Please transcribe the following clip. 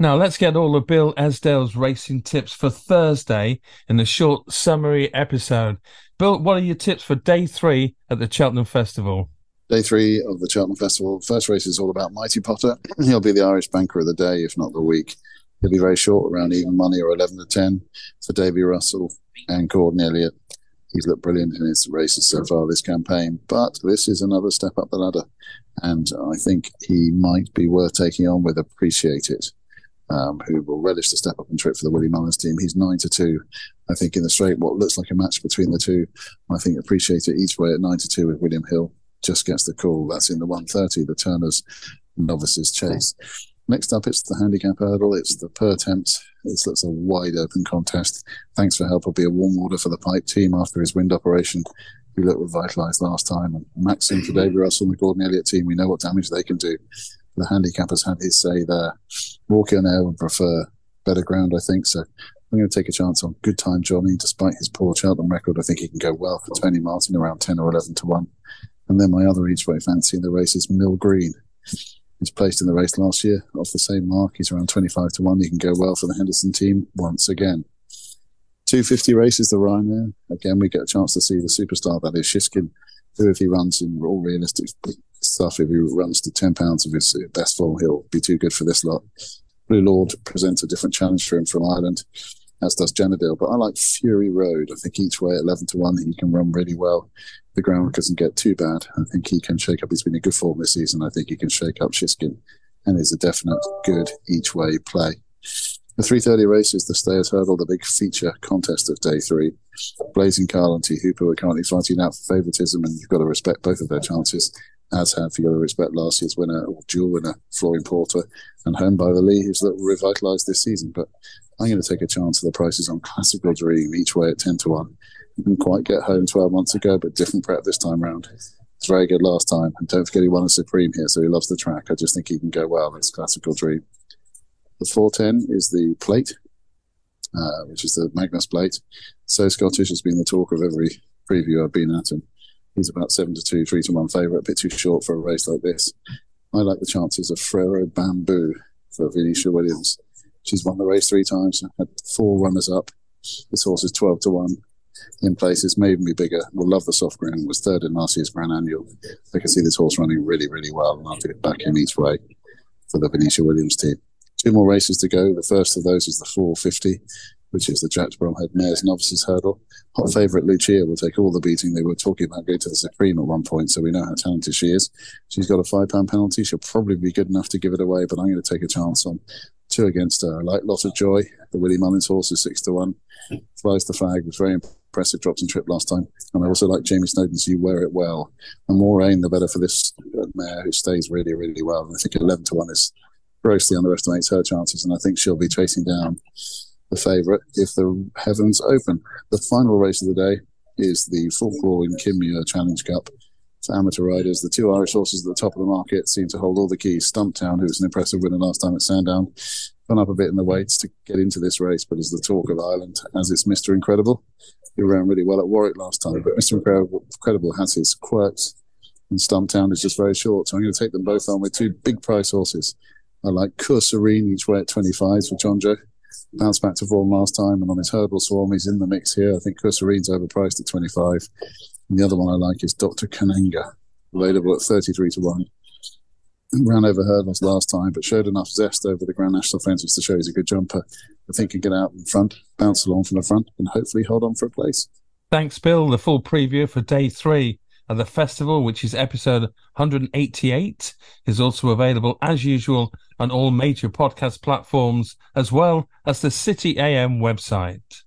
Now let's get all of Bill Esdaile's racing tips for Thursday in a short summary episode. Bill, what are your tips for day three at the Cheltenham Festival? Day three of the Cheltenham Festival. First race is all about Mighty Potter. He'll be the Irish banker of the day, if not the week. He'll be very short, around even money or 11 to 10 for Davy Russell and Gordon Elliott. He's looked brilliant in his races so far this campaign, but this is another step up the ladder. And I think he might be worth taking on with Appreciate It, um, who will relish the step up and trip for the Willie Mullins team. He's 9 to 2. I think in the straight, what looks like a match between the two, I think Appreciate It each way at 9 to 2 with William Hill just gets the call. That's in the 130, the Turners novices chase. Next up, it's the handicap hurdle. It's the Pertemps. This looks a wide open contest. Thanks for help will be a warm order for the pipe team after his wind operation. We looked revitalised last time. And Maxim for Russell and the Gordon Elliott team, we know what damage they can do. The handicappers had his say there. Walkie on air would prefer better ground, I think. So I'm going to take a chance on Good Time Jonny. Despite his poor Cheltenham record, I think he can go well for Tony Martin around 10 or 11 to 1. And then my other each way fancy in the race is Mill Green. He's placed in the race last year off the same mark. He's around 25 to 1. He can go well for the Henderson team once again. 250 races, the Ryanair. Again, we get a chance to see the superstar that is Shishkin, if he runs in all realistic stuff, if he runs to 10 pounds of his best form, he'll be too good for this lot. Blue Lord presents a different challenge for him from Ireland as does Janidil. But I like Fury Road. I think each way, 11 to 1, he can run really well. The ground doesn't get too bad. I think he can shake up. He's been in good form this season. I think he can shake up Shishkin and is a definite good each way play. The 330 race is the Stayers Hurdle, the big feature contest of day three. Blazing Carl and T. Hooper are currently fighting out for favouritism, and you've got to respect both of their chances, as have you got to respect last year's winner, or dual winner, Flooring Porter, and Home by the Lee, who's little revitalised this season. But I'm going to take a chance of the prices on Klassical Dream each way at 10 to 1. Didn't quite get home 12 months ago, but different prep this time round. It's very good last time. And don't forget he won a Supreme here, so he loves the track. I just think he can go well. It's Klassical Dream. The 410 is the plate, uh, which is the Magners plate. So Scottish has been the talk of every preview I've been at, and he's about 7 to 2, 3 to 1 favourite, a bit too short for a race like this. I like the chances of Frero Banbou for Venetia Williams. She's won the race three times, had four runners up. This horse is 12 to 1 in places, even be bigger. Will love the soft ground, was third in last year's Grand Annual. I can see this horse running really, really well, and I'll get back in each way for the Venetia Williams team. Two more races to go. The first of those is the 450, which is the Jack Bromhead Mares Novices Hurdle. Hot favourite Lucia will take all the beating. They were talking about going to the Supreme at one point, so we know how talented she is. She's got a five pound penalty. She'll probably be good enough to give it away, but I'm going to take a chance on two against her. I like Lot of Joy. The Willie Mullins horse is six to one. Flies the flag. Was very impressive drops and trip last time. And I also like Jamie Snowden's You Wear It Well. The more rain, the better for this uh, mare who stays really, really well. And I think 11 to 1 is grossly underestimates her chances. And I think she'll be chasing down the favourite if the heavens open. The final race of the day is the Fulke Walwyn Kim Muir Challenge Cup for amateur riders. The two Irish horses at the top of the market seem to hold all the keys. Stumptown, who was an impressive winner last time at Sandown, gone up a bit in the weights to get into this race, but is the talk of Ireland as it's Mr. Incredible. He ran really well at Warwick last time, but Mr. Incredible, Incredible has his quirks, and Stumptown is just very short. So I'm going to take them both on with two big price horses. I like Coeur Serene each way at 25 for Jonjo. Bounced back to form last time, and on his Herbal Swarm, he's in the mix here. I think Coeur Serene's overpriced at 25. And the other one I like is Dr. Kananga, available at 33 to 1. Ran over hurdles last time, but showed enough zest over the Grand National fences to show he's a good jumper. I think he can get out in front, bounce along from the front, and hopefully hold on for a place. Thanks, Bill. The full preview for day three the festival, which is episode 188, is also available as usual on all major podcast platforms, as well as the City AM website.